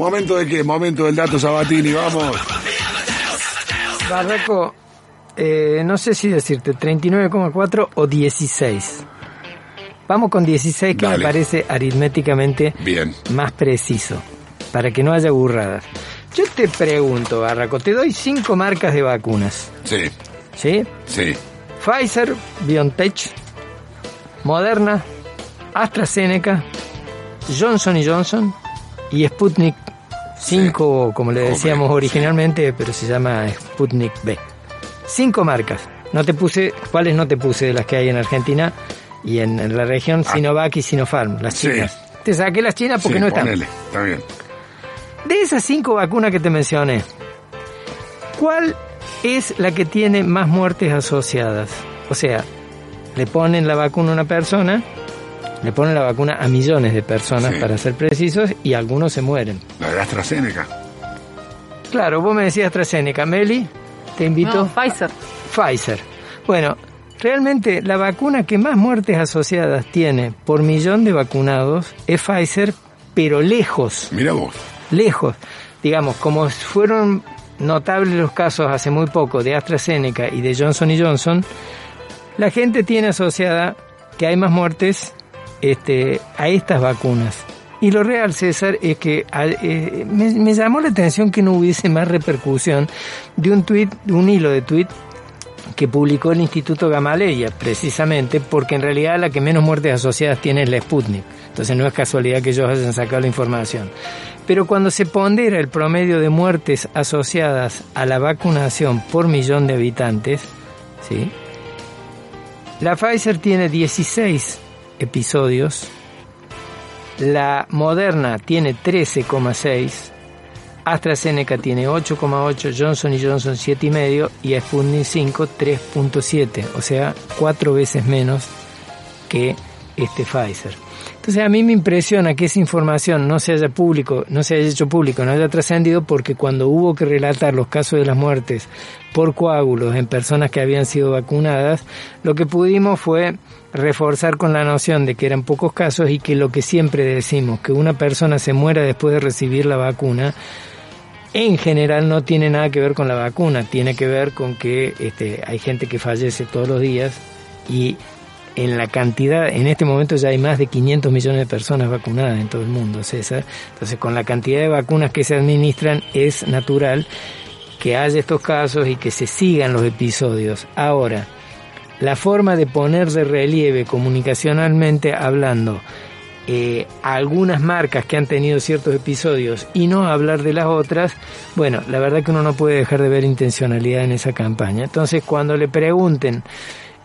Momento de qué? Momento del dato Sabatini, vamos. Barraco, eh, no sé si decirte 39,4 o 16. Vamos con 16 que Dale. me parece aritméticamente Bien. más preciso, para que no haya burradas. Yo te pregunto, Barraco, te doy cinco marcas de vacunas, Sí, ¿sí? sí. Pfizer, BioNTech, Moderna, AstraZeneca, Johnson Johnson y Sputnik 5, como le decíamos originalmente, pero se llama Sputnik B. Cinco marcas. No te puse, ¿cuáles no te puse de las que hay en Argentina y en, en la región? Sinovac y Sinopharm, las Ah. Sí. chinas. Te saqué las chinas porque no están. ponele, Está bien. De esas cinco vacunas que te mencioné, ¿cuál es la que tiene más muertes asociadas? O sea, le ponen la vacuna a una persona, le ponen la vacuna a millones de personas, Sí. para ser precisos, y algunos se mueren. La de AstraZeneca. Claro, vos me decías AstraZeneca, Meli, te invito. No, Pfizer. Pfizer. Bueno, realmente la vacuna que más muertes asociadas tiene por millón de vacunados es Pfizer, pero lejos. Mira vos. lejos. Digamos, como fueron notables los casos hace muy poco de AstraZeneca y de Johnson Johnson, la gente tiene asociada que hay más muertes este, a estas vacunas. Y lo real, César, es que a- eh, me, llamó la atención que no hubiese más repercusión de un tuit, un hilo de tuit que publicó el Instituto Gamaleya, precisamente porque en realidad la que menos muertes asociadas tiene es la Sputnik. Entonces no es casualidad que ellos hayan sacado la información. Pero cuando se pondera el promedio de muertes asociadas a la vacunación por millón de habitantes, ¿sí? la Pfizer tiene 16 episodios, la Moderna tiene 13,6, AstraZeneca tiene 8,8, Johnson Johnson 7,5 y Sputnik 5 3,7, o sea, cuatro veces menos que este Pfizer. Entonces a mí me impresiona que esa información no se haya público, no se haya hecho público, no haya trascendido porque cuando hubo que relatar los casos de las muertes por coágulos en personas que habían sido vacunadas, lo que pudimos fue reforzar con la noción de que eran pocos casos y que lo que siempre decimos, que una persona se muera después de recibir la vacuna, en general no tiene nada que ver con la vacuna, tiene que ver con que este, hay gente que fallece todos los días y en la cantidad, en este momento ya hay más de 500 millones de personas vacunadas en todo el mundo, César. Entonces, con la cantidad de vacunas que se administran, es natural que haya estos casos y que se sigan los episodios. Ahora, la forma de poner de relieve comunicacionalmente hablando eh, algunas marcas que han tenido ciertos episodios y no hablar de las otras, bueno, la verdad que uno no puede dejar de ver intencionalidad en esa campaña. Entonces, cuando le pregunten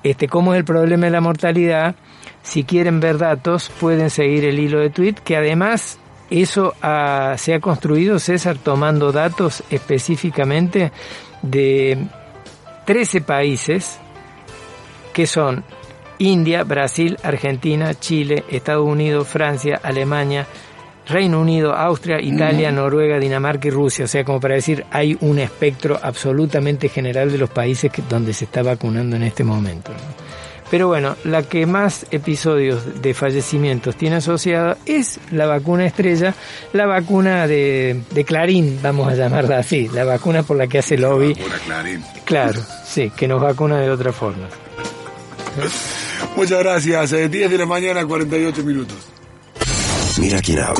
este, cómo es el problema de la mortalidad, si quieren ver datos, pueden seguir el hilo de tweet, que además eso ha- se ha construido, César, tomando datos específicamente de 13 países que son India, Brasil, Argentina, Chile, Estados Unidos, Francia, Alemania, Reino Unido, Austria, Italia, Noruega, Dinamarca y Rusia. O sea, como para decir, hay un espectro absolutamente general de los países que, donde se está vacunando en este momento. ¿no? Pero bueno, la que más episodios de fallecimientos tiene asociada es la vacuna estrella, la vacuna de, de Clarín, vamos a llamarla así, la vacuna por la que hace lobby. Pura Clarín. Claro, sí, que nos vacuna de otra forma. Muchas gracias. eh, 10 de la mañana, 48 minutos. Mira quién habla.